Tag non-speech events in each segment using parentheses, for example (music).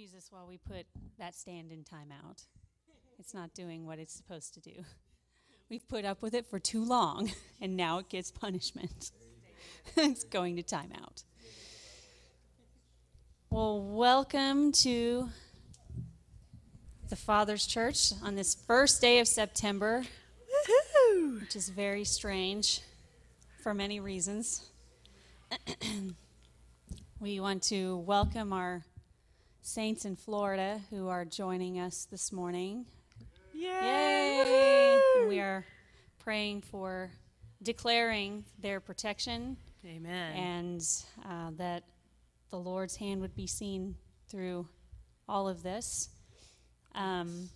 excuse us while we put that stand in timeout. It's not doing what it's supposed to do. We've put up with it for too long, (laughs) and now it gets punishment. (laughs) it's going to timeout. Well, welcome to the Father's Church on this first day of September, Woohoo! which is very strange for many reasons. (clears throat) we want to welcome our saints in Florida who are joining us this morning. Yay! Yay! And we are praying for declaring their protection Amen. and uh, that the Lord's hand would be seen through all of this. Um,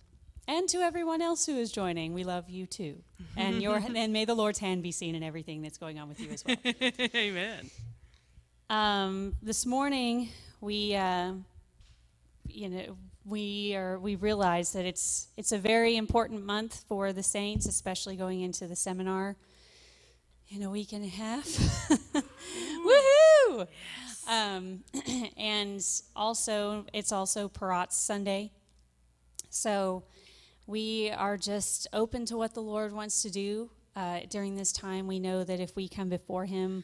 and to everyone else who is joining, we love you too. And (laughs) your and may the Lord's hand be seen in everything that's going on with you as well. (laughs) Amen. Um, this morning, we, uh, you know, we are we realize that it's it's a very important month for the saints, especially going into the seminar in a week and a half. (laughs) Woohoo! Um, (clears throat) and also, it's also Parat Sunday, so we are just open to what the Lord wants to do uh, during this time. We know that if we come before Him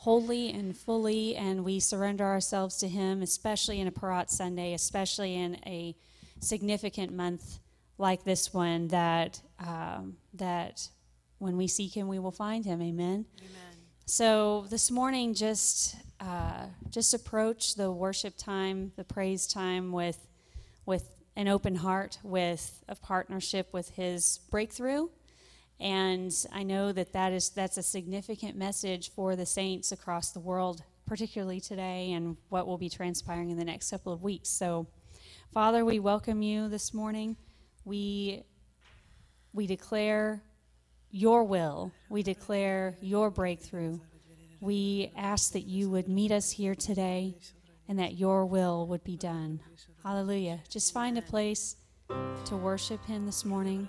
wholly and fully and we surrender ourselves to Him, especially in a Parat Sunday, especially in a significant month like this one, that, um, that when we seek Him, we will find Him. Amen. Amen. So this morning, just uh, just approach the worship time, the praise time with with an open heart, with a partnership with His breakthrough. And I know that that is that's a significant message for the saints across the world, particularly today, and what will be transpiring in the next couple of weeks. So, Father, we welcome you this morning. We we declare your will. We declare your breakthrough. We ask that you would meet us here today and that your will would be done. Hallelujah. Just find a place to worship him this morning.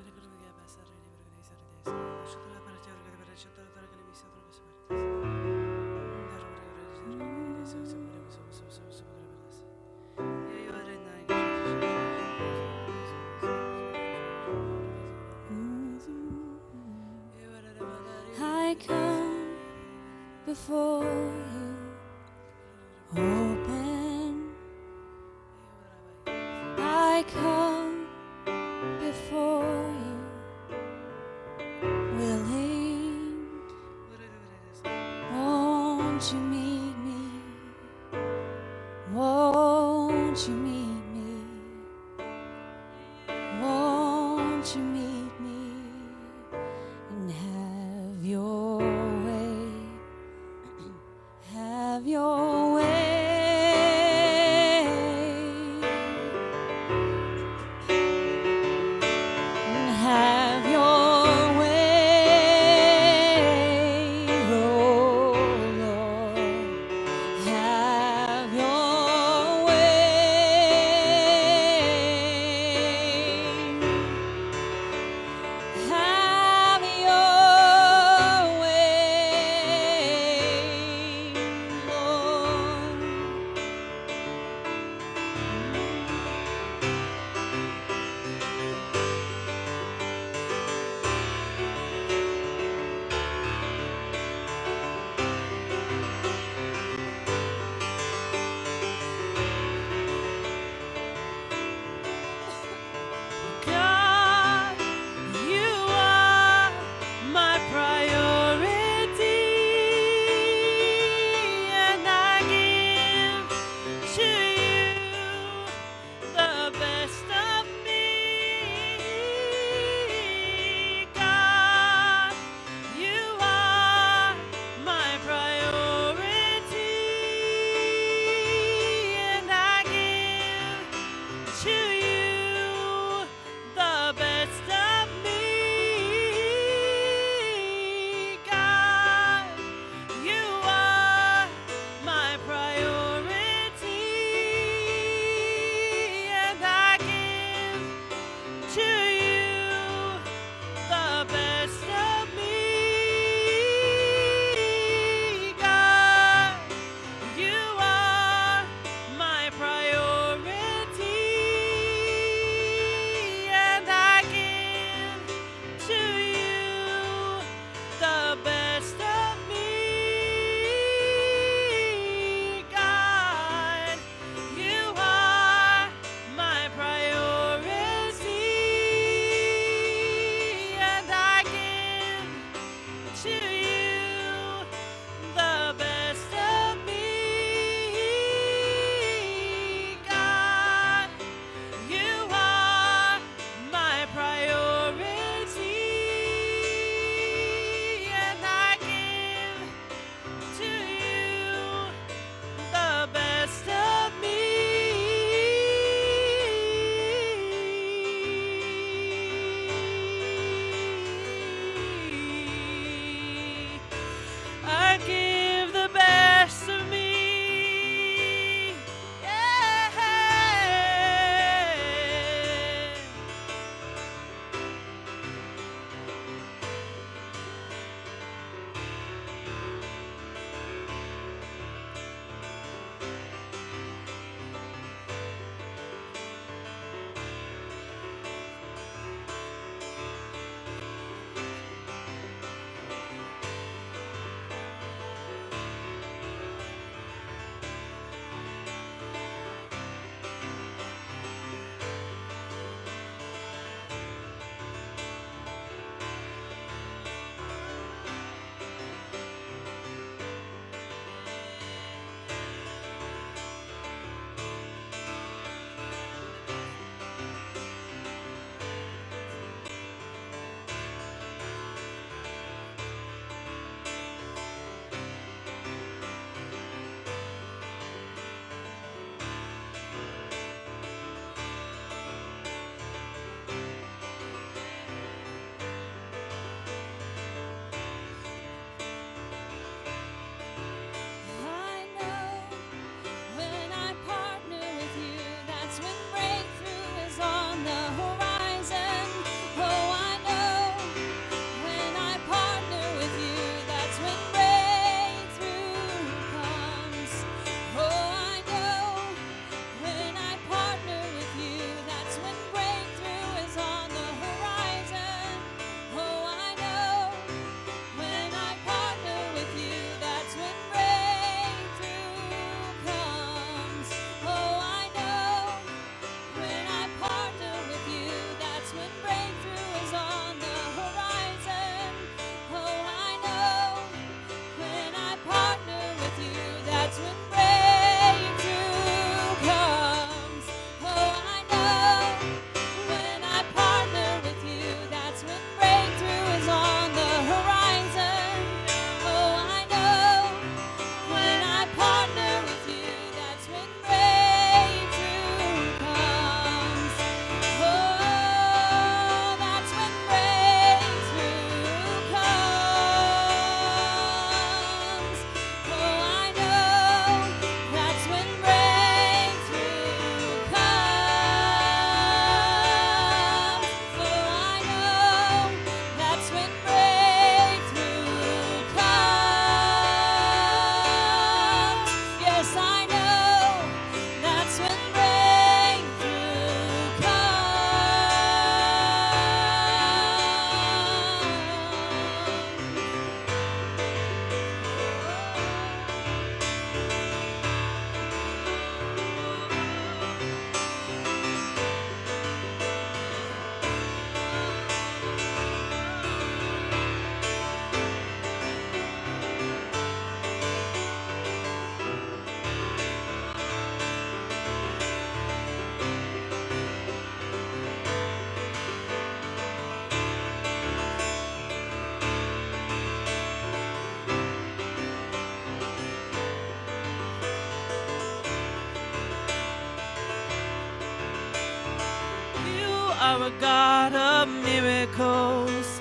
A God of miracles.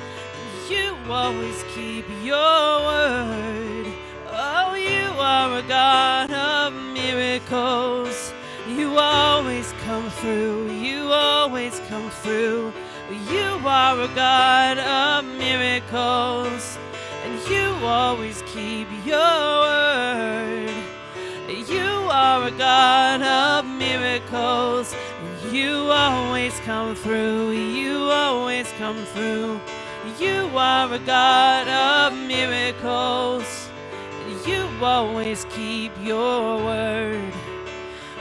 You always keep your word. Oh, you are a God of miracles. You always come through. You always come through. You are a God of miracles. And you always keep your word. You are a God of miracles. You always come through. You always come through. You are a God of miracles. You always keep your word.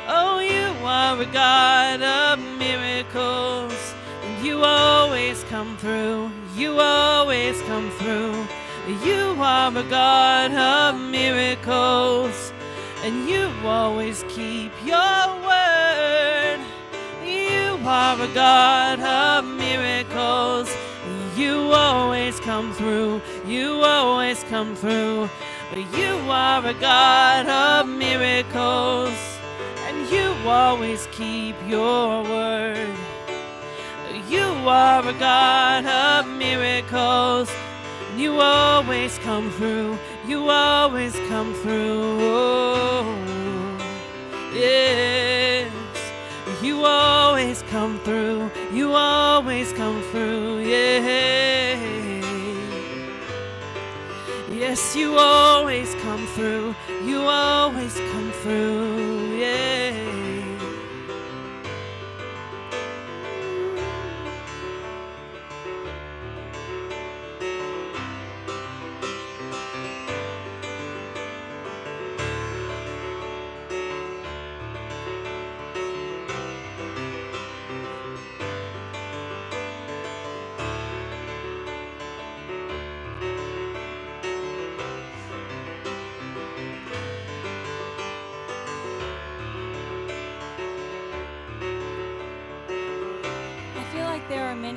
Oh, you are a God of miracles. You always come through. You always come through. You are a God of miracles. And you always keep your are a God of miracles. You always come through. You always come through. You are a God of miracles. And you always keep your word. You are a God of miracles. You always come through. You always come through. Yes. You always come through. You always come through. Yeah. Yes, you always come through. You always come through. Yeah.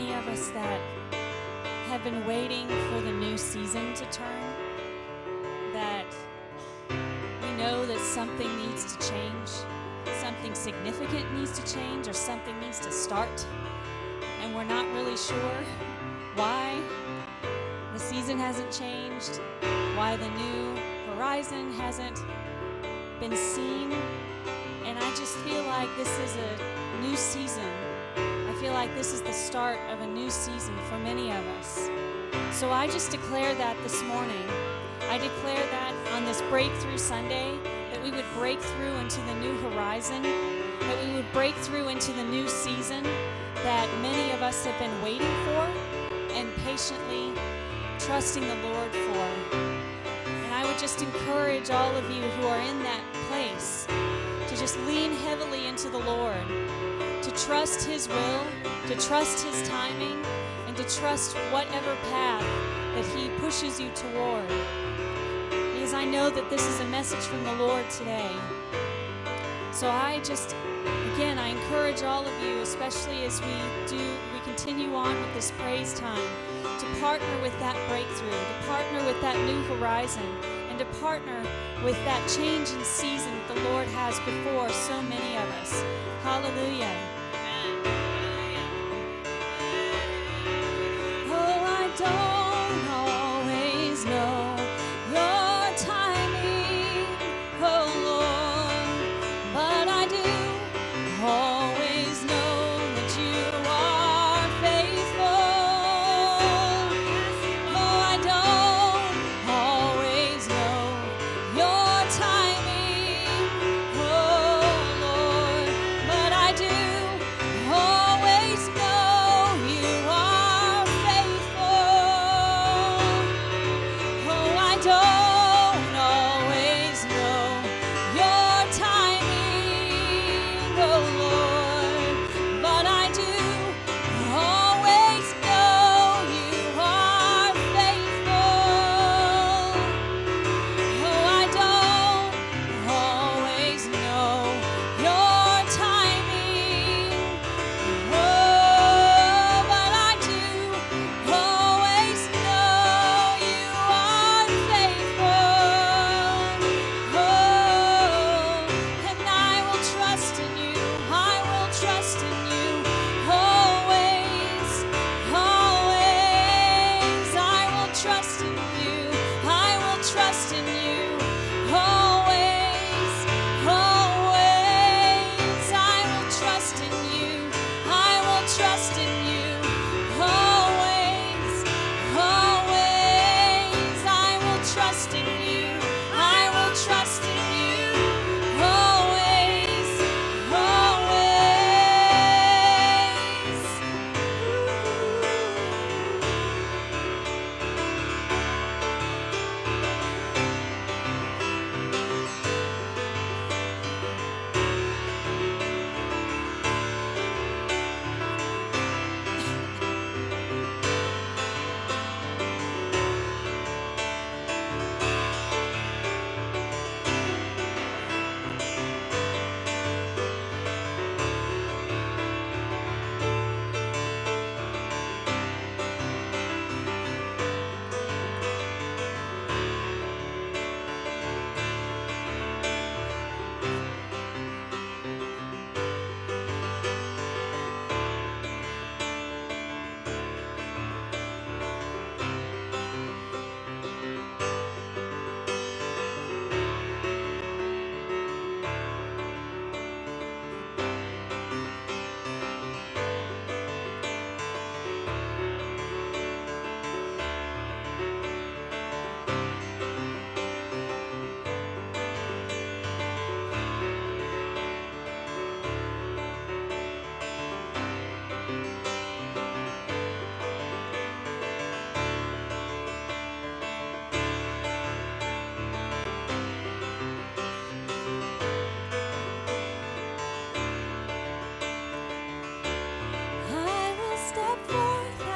Many of us that have been waiting for the new season to turn. That we know that something needs to change, something significant needs to change, or something needs to start. And we're not really sure why the season hasn't changed, why the new horizon hasn't been seen. And I just feel like this is a new season feel like this is the start of a new season for many of us. So I just declare that this morning. I declare that on this Breakthrough Sunday, that we would break through into the new horizon, that we would break through into the new season that many of us have been waiting for and patiently trusting the Lord for. And I would just encourage all of you who are in that place to just lean heavily into the Lord trust His will, to trust His timing, and to trust whatever path that He pushes you toward. Because I know that this is a message from the Lord today. So I just, again, I encourage all of you, especially as we do, we continue on with this praise time, to partner with that breakthrough, to partner with that new horizon, and to partner with that change in season that the Lord has before so many of us. Hallelujah.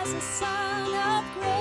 as a sign of grace.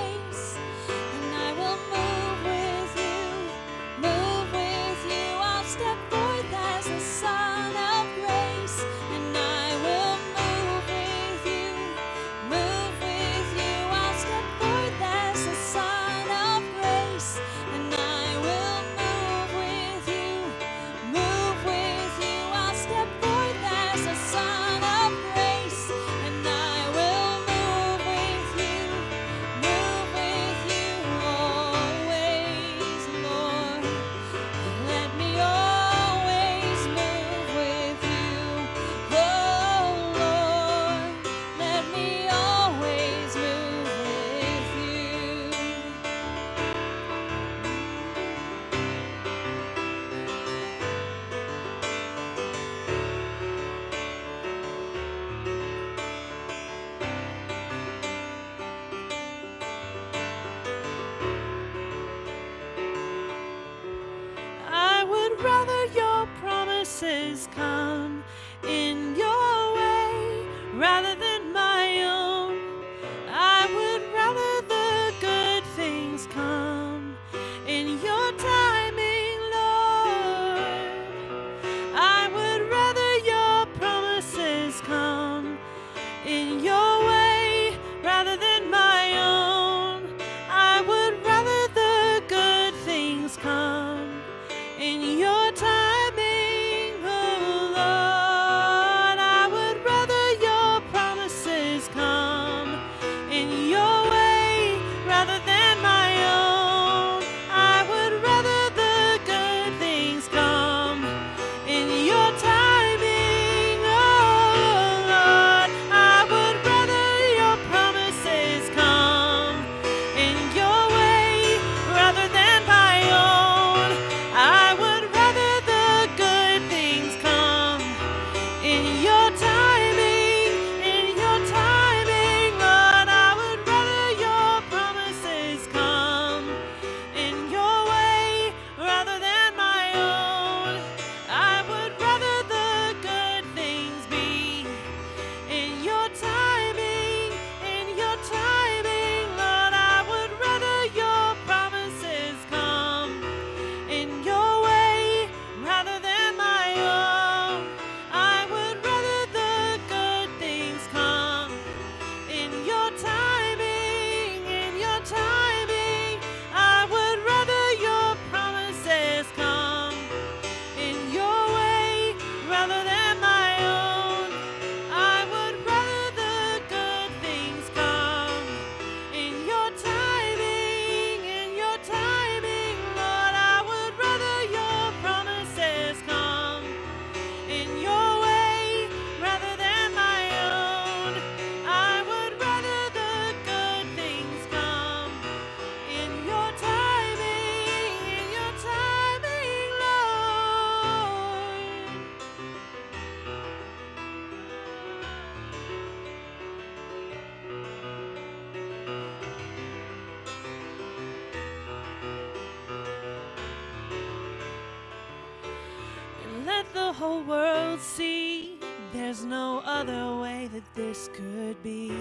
Whole world see. There's no other way that this could be.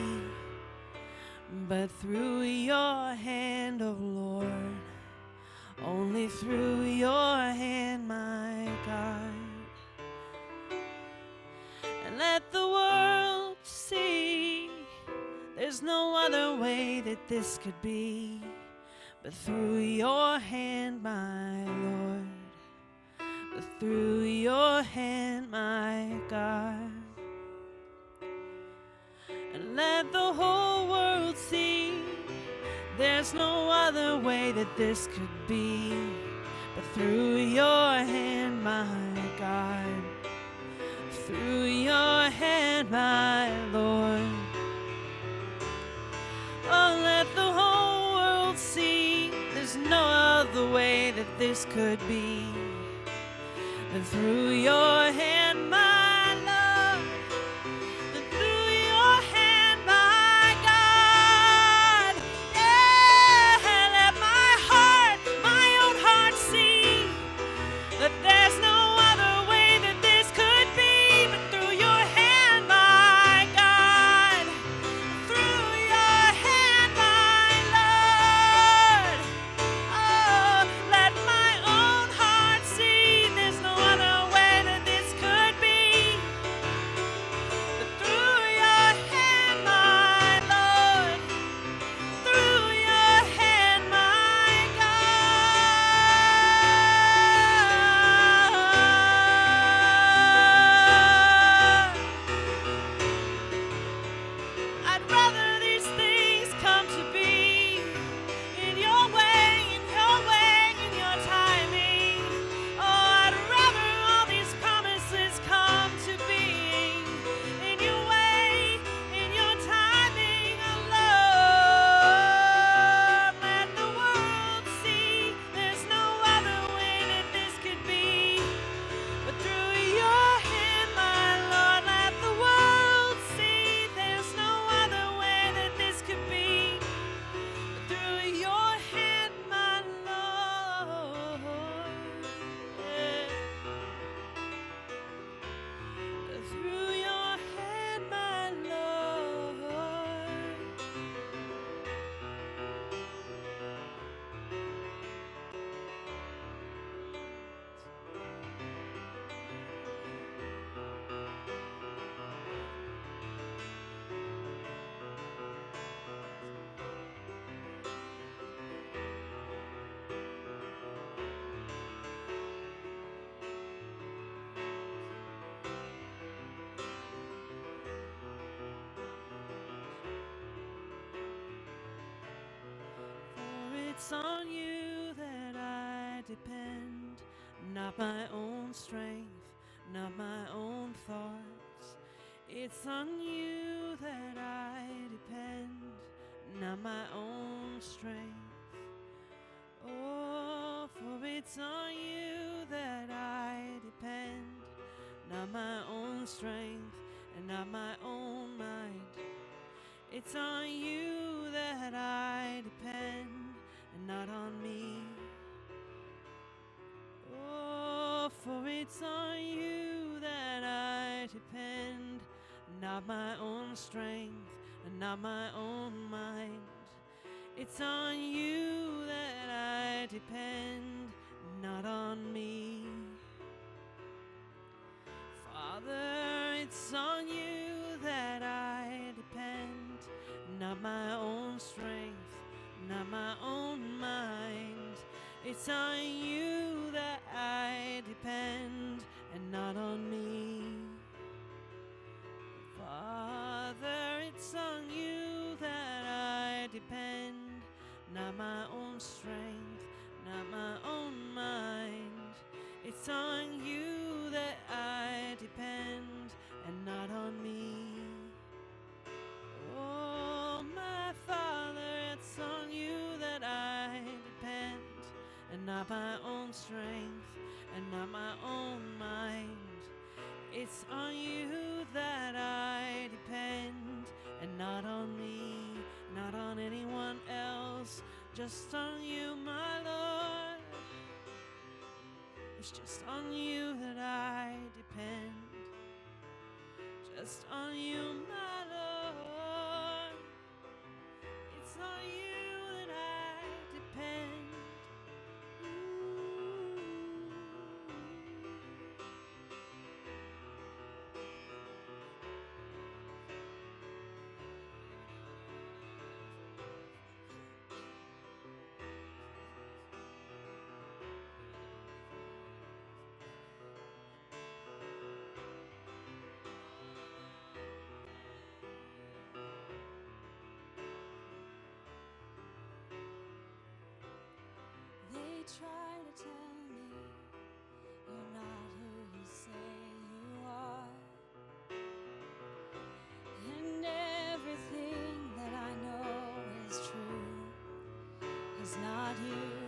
But through your hand, O oh Lord, only through your hand, my God. And let the world see. There's no other way that this could be. But through your hand, my Lord through your hand, my God. And let the whole world see there's no other way that this could be but through your hand, my God. Through your hand, my Lord. Oh, let the whole world see there's no other way that this could be through your hand, my it's on you that I depend, not my own strength, not my own thoughts. It's on you that I depend, not my own strength. Oh, for it's on you that I depend, not my own strength and not my own mind. It's on you that I depend not on me. Oh, for it's on you that I depend, not my own strength and not my own mind. It's on you that I depend, not on me. Father, it's on you that I depend, not my own strength, not my own mind. It's on you that I depend, and not on me. Father, it's on you that I depend, not my own strength, not my own mind. It's on you that I depend, and not on me. Oh, my Father, it's on you that I depend, and not my own strength, and not my own mind. It's on you that I depend, and not on me, not on anyone else, just on you, my Lord. It's just on you that I depend, just on you, my Lord. It's on you try to tell me you're not who you say you are. And everything that I know is true is not you.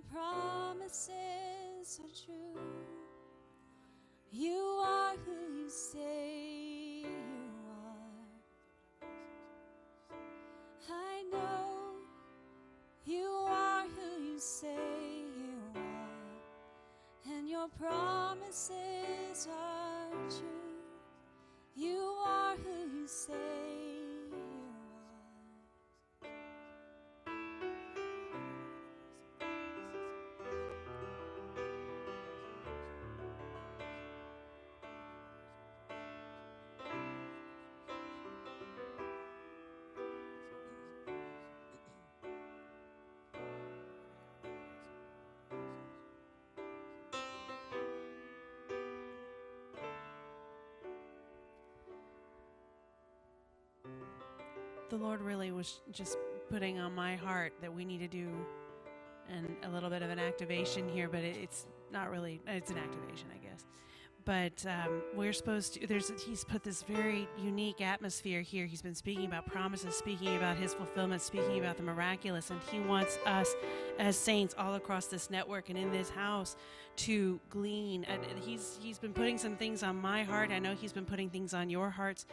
Your promises are true. You are who you say you are. I know you are who you say you are, and your promises are true. You are who you say the Lord really was just putting on my heart that we need to do and a little bit of an activation here, but it, it's not really. It's an activation, I guess. But um, we're supposed to. There's. He's put this very unique atmosphere here. He's been speaking about promises, speaking about His fulfillment, speaking about the miraculous, and He wants us, as saints, all across this network and in this house, to glean. And He's He's been putting some things on my heart. I know He's been putting things on your hearts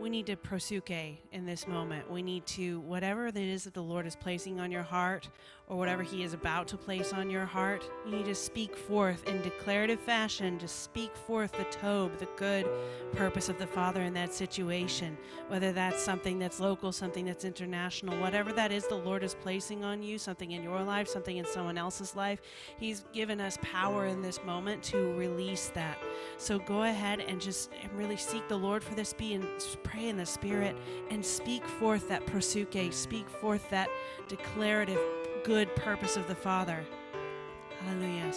we need to proseuche in this moment. We need to, whatever it is that the Lord is placing on your heart or whatever He is about to place on your heart, you need to speak forth in declarative fashion, to speak forth the Tob, the good purpose of the Father in that situation. Whether that's something that's local, something that's international, whatever that is the Lord is placing on you, something in your life, something in someone else's life, He's given us power in this moment to release that. So go ahead and just really seek the Lord for this. Be and pray in the Spirit and speak forth that proseuche, speak forth that declarative good purpose of the Father. Hallelujah.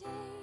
take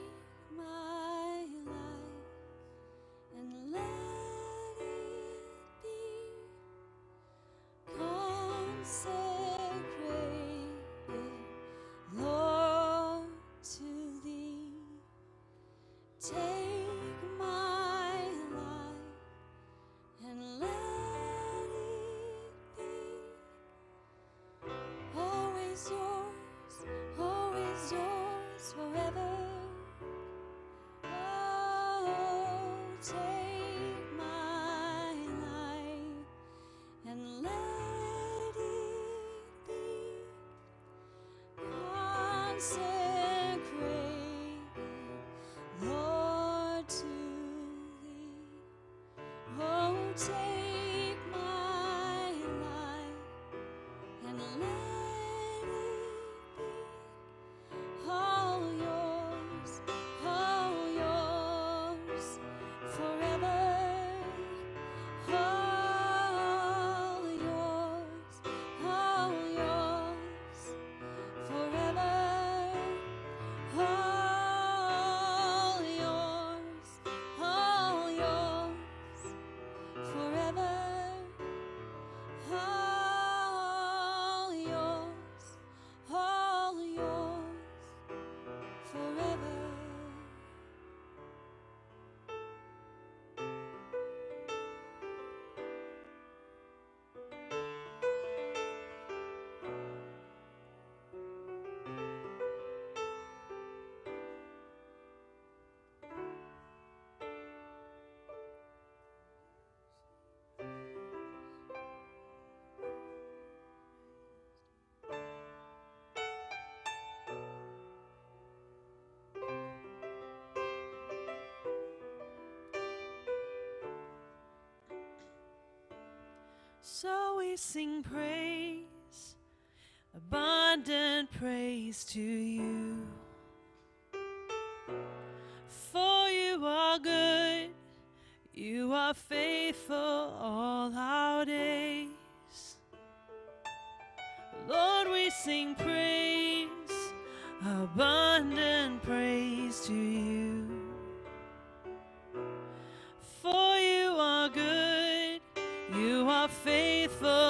take So we sing praise, abundant praise to you. For you are good, you are faithful all our days. Lord, we sing praise, abundant praise to you. faithful.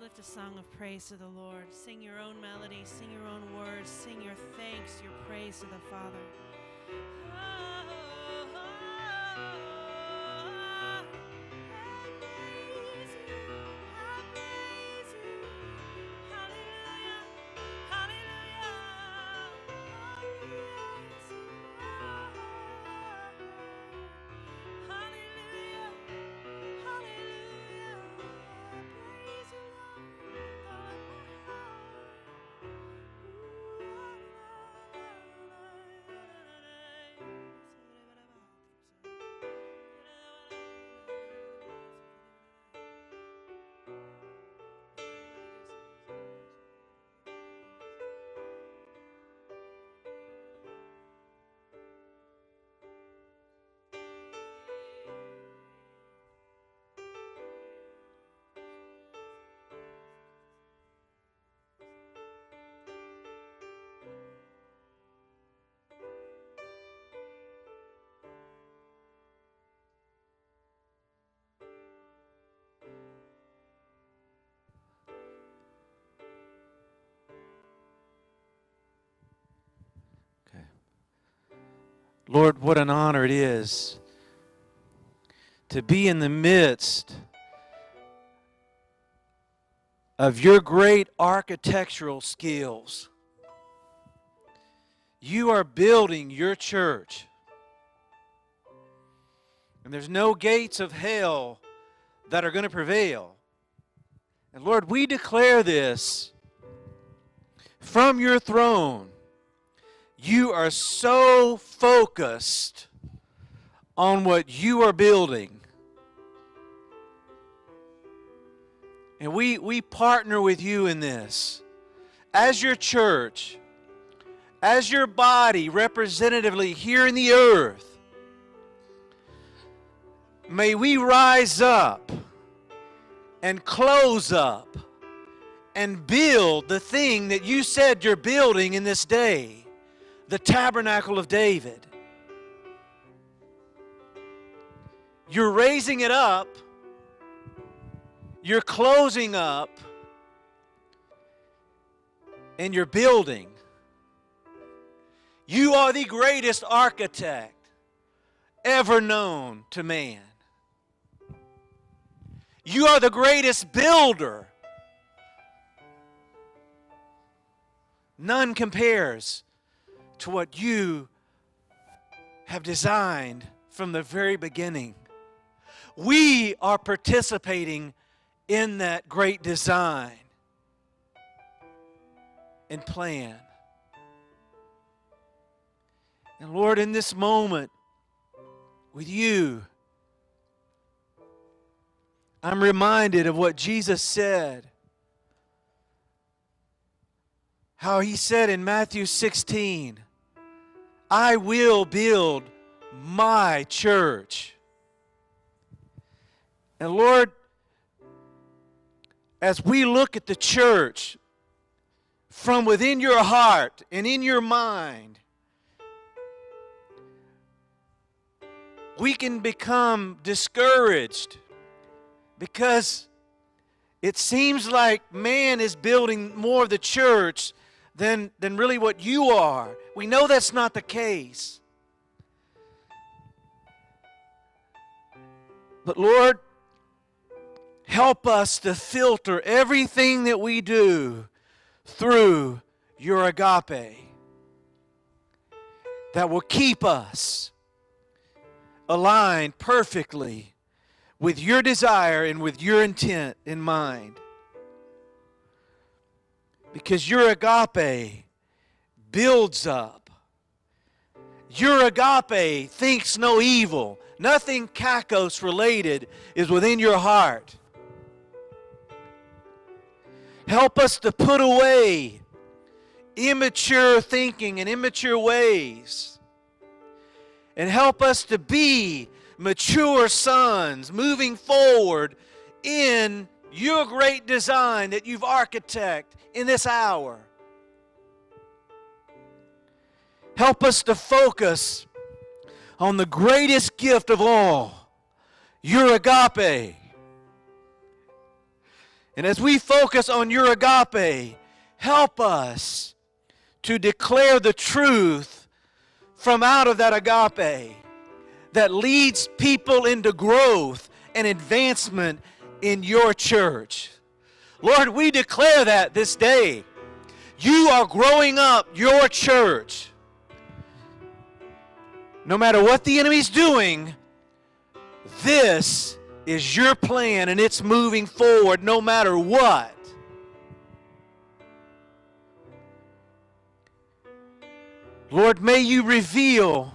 lift a song of praise to the Lord. Sing your own melody, sing your own words, sing your thanks, your praise to the Father. Lord, what an honor it is to be in the midst of your great architectural skills. You are building your church. And there's no gates of hell that are going to prevail. And Lord, we declare this from your throne you are so focused on what you are building. And we, we partner with you in this. As your church, as your body representatively here in the earth, may we rise up and close up and build the thing that you said you're building in this day the tabernacle of David. You're raising it up, you're closing up, and you're building. You are the greatest architect ever known to man. You are the greatest builder. None compares to what you have designed from the very beginning. We are participating in that great design and plan. And Lord, in this moment with you, I'm reminded of what Jesus said. How he said in Matthew 16, I will build my church. And Lord, as we look at the church from within your heart and in your mind, we can become discouraged because it seems like man is building more of the church than, than really what you are. We know that's not the case. But Lord, help us to filter everything that we do through your agape that will keep us aligned perfectly with your desire and with your intent in mind. Because your agape builds up. Your agape thinks no evil. Nothing kakos related is within your heart. Help us to put away immature thinking and immature ways. And help us to be mature sons moving forward in your great design that you've architected in this hour. Help us to focus on the greatest gift of all, your agape. And as we focus on your agape, help us to declare the truth from out of that agape that leads people into growth and advancement in your church. Lord, we declare that this day. You are growing up your church. No matter what the enemy's doing, this is your plan and it's moving forward no matter what. Lord, may you reveal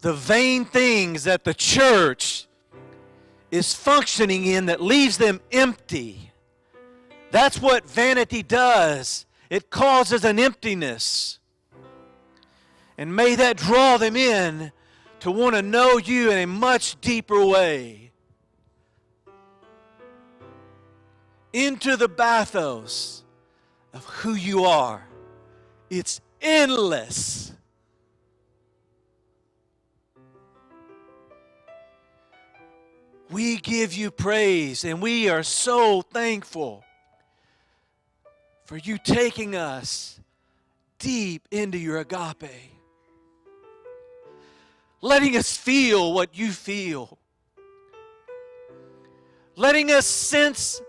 the vain things that the church is functioning in that leaves them empty. That's what vanity does. It causes an emptiness. And may that draw them in to want to know you in a much deeper way. Into the bathos of who you are. It's endless. We give you praise and we are so thankful for you taking us deep into your agape. Letting us feel what you feel, letting us sense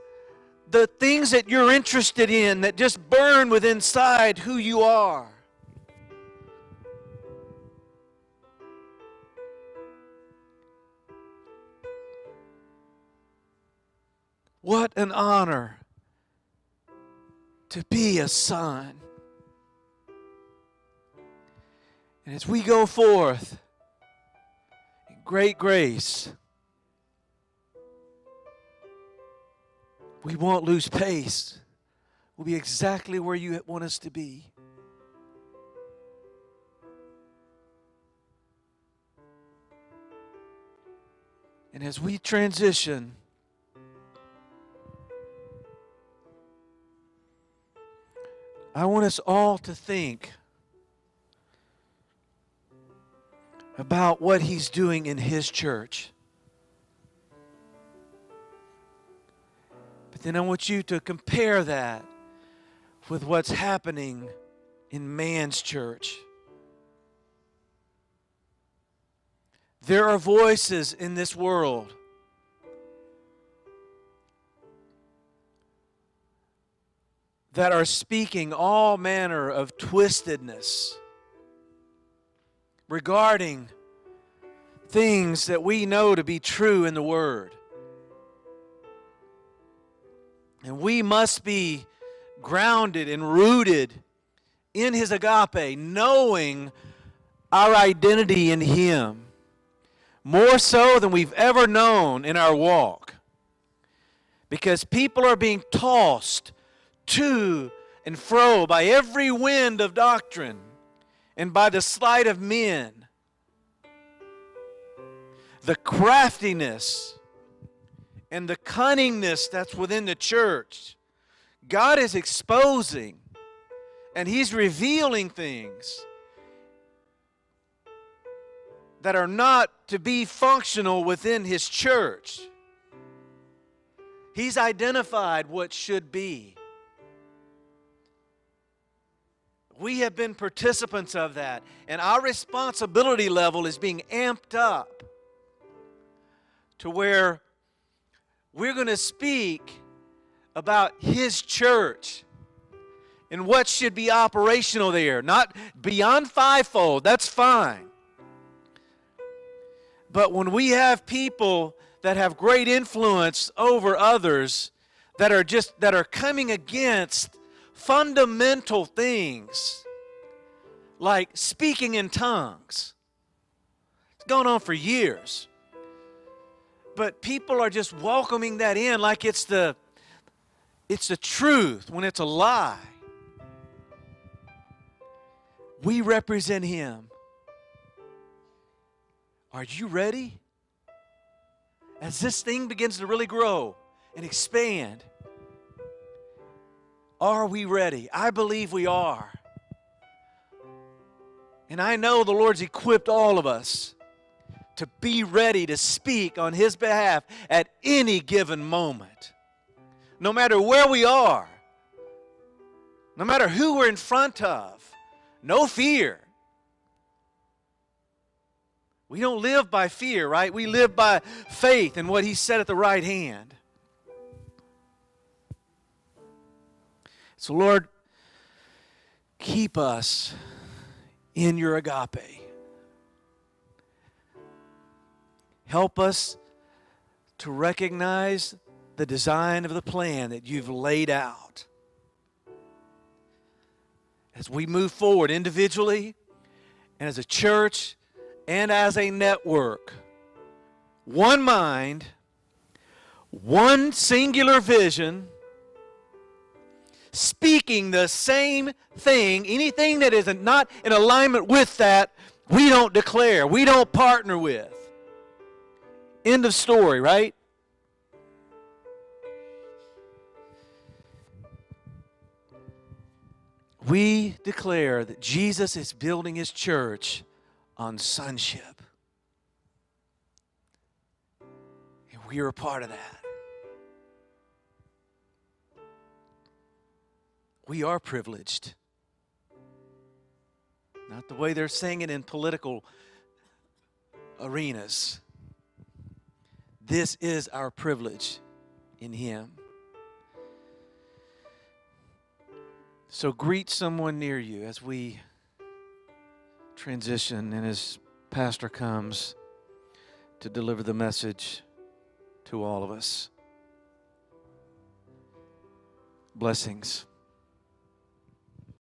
the things that you're interested in that just burn within inside who you are. What an honor to be a son. And as we go forth great grace, we won't lose pace. We'll be exactly where you want us to be. And as we transition, I want us all to think about what he's doing in his church. But then I want you to compare that with what's happening in man's church. There are voices in this world that are speaking all manner of twistedness regarding things that we know to be true in the Word. And we must be grounded and rooted in His agape, knowing our identity in Him more so than we've ever known in our walk. Because people are being tossed to and fro by every wind of doctrine and by the sleight of men. The craftiness and the cunningness that's within the church, God is exposing and He's revealing things that are not to be functional within His church. He's identified what should be. We have been participants of that, and our responsibility level is being amped up to where we're going to speak about His church and what should be operational there. Not beyond fivefold, that's fine. But when we have people that have great influence over others that are just that are coming against fundamental things like speaking in tongues. It's gone on for years. But people are just welcoming that in like it's the it's the truth when it's a lie. We represent him. Are you ready? As this thing begins to really grow and expand, are we ready? I believe we are. And I know the Lord's equipped all of us to be ready to speak on His behalf at any given moment. No matter where we are, no matter who we're in front of, no fear. We don't live by fear, right? We live by faith in what He said at the right hand. So, Lord, keep us in your agape. Help us to recognize the design of the plan that you've laid out. As we move forward individually and as a church and as a network, one mind, one singular vision speaking the same thing, anything that is not in alignment with that, we don't declare, we don't partner with. End of story, right? We declare that Jesus is building his church on sonship. And we are a part of that. We are privileged. Not the way they're saying it in political arenas. This is our privilege in Him. So greet someone near you as we transition and as Pastor comes to deliver the message to all of us. Blessings.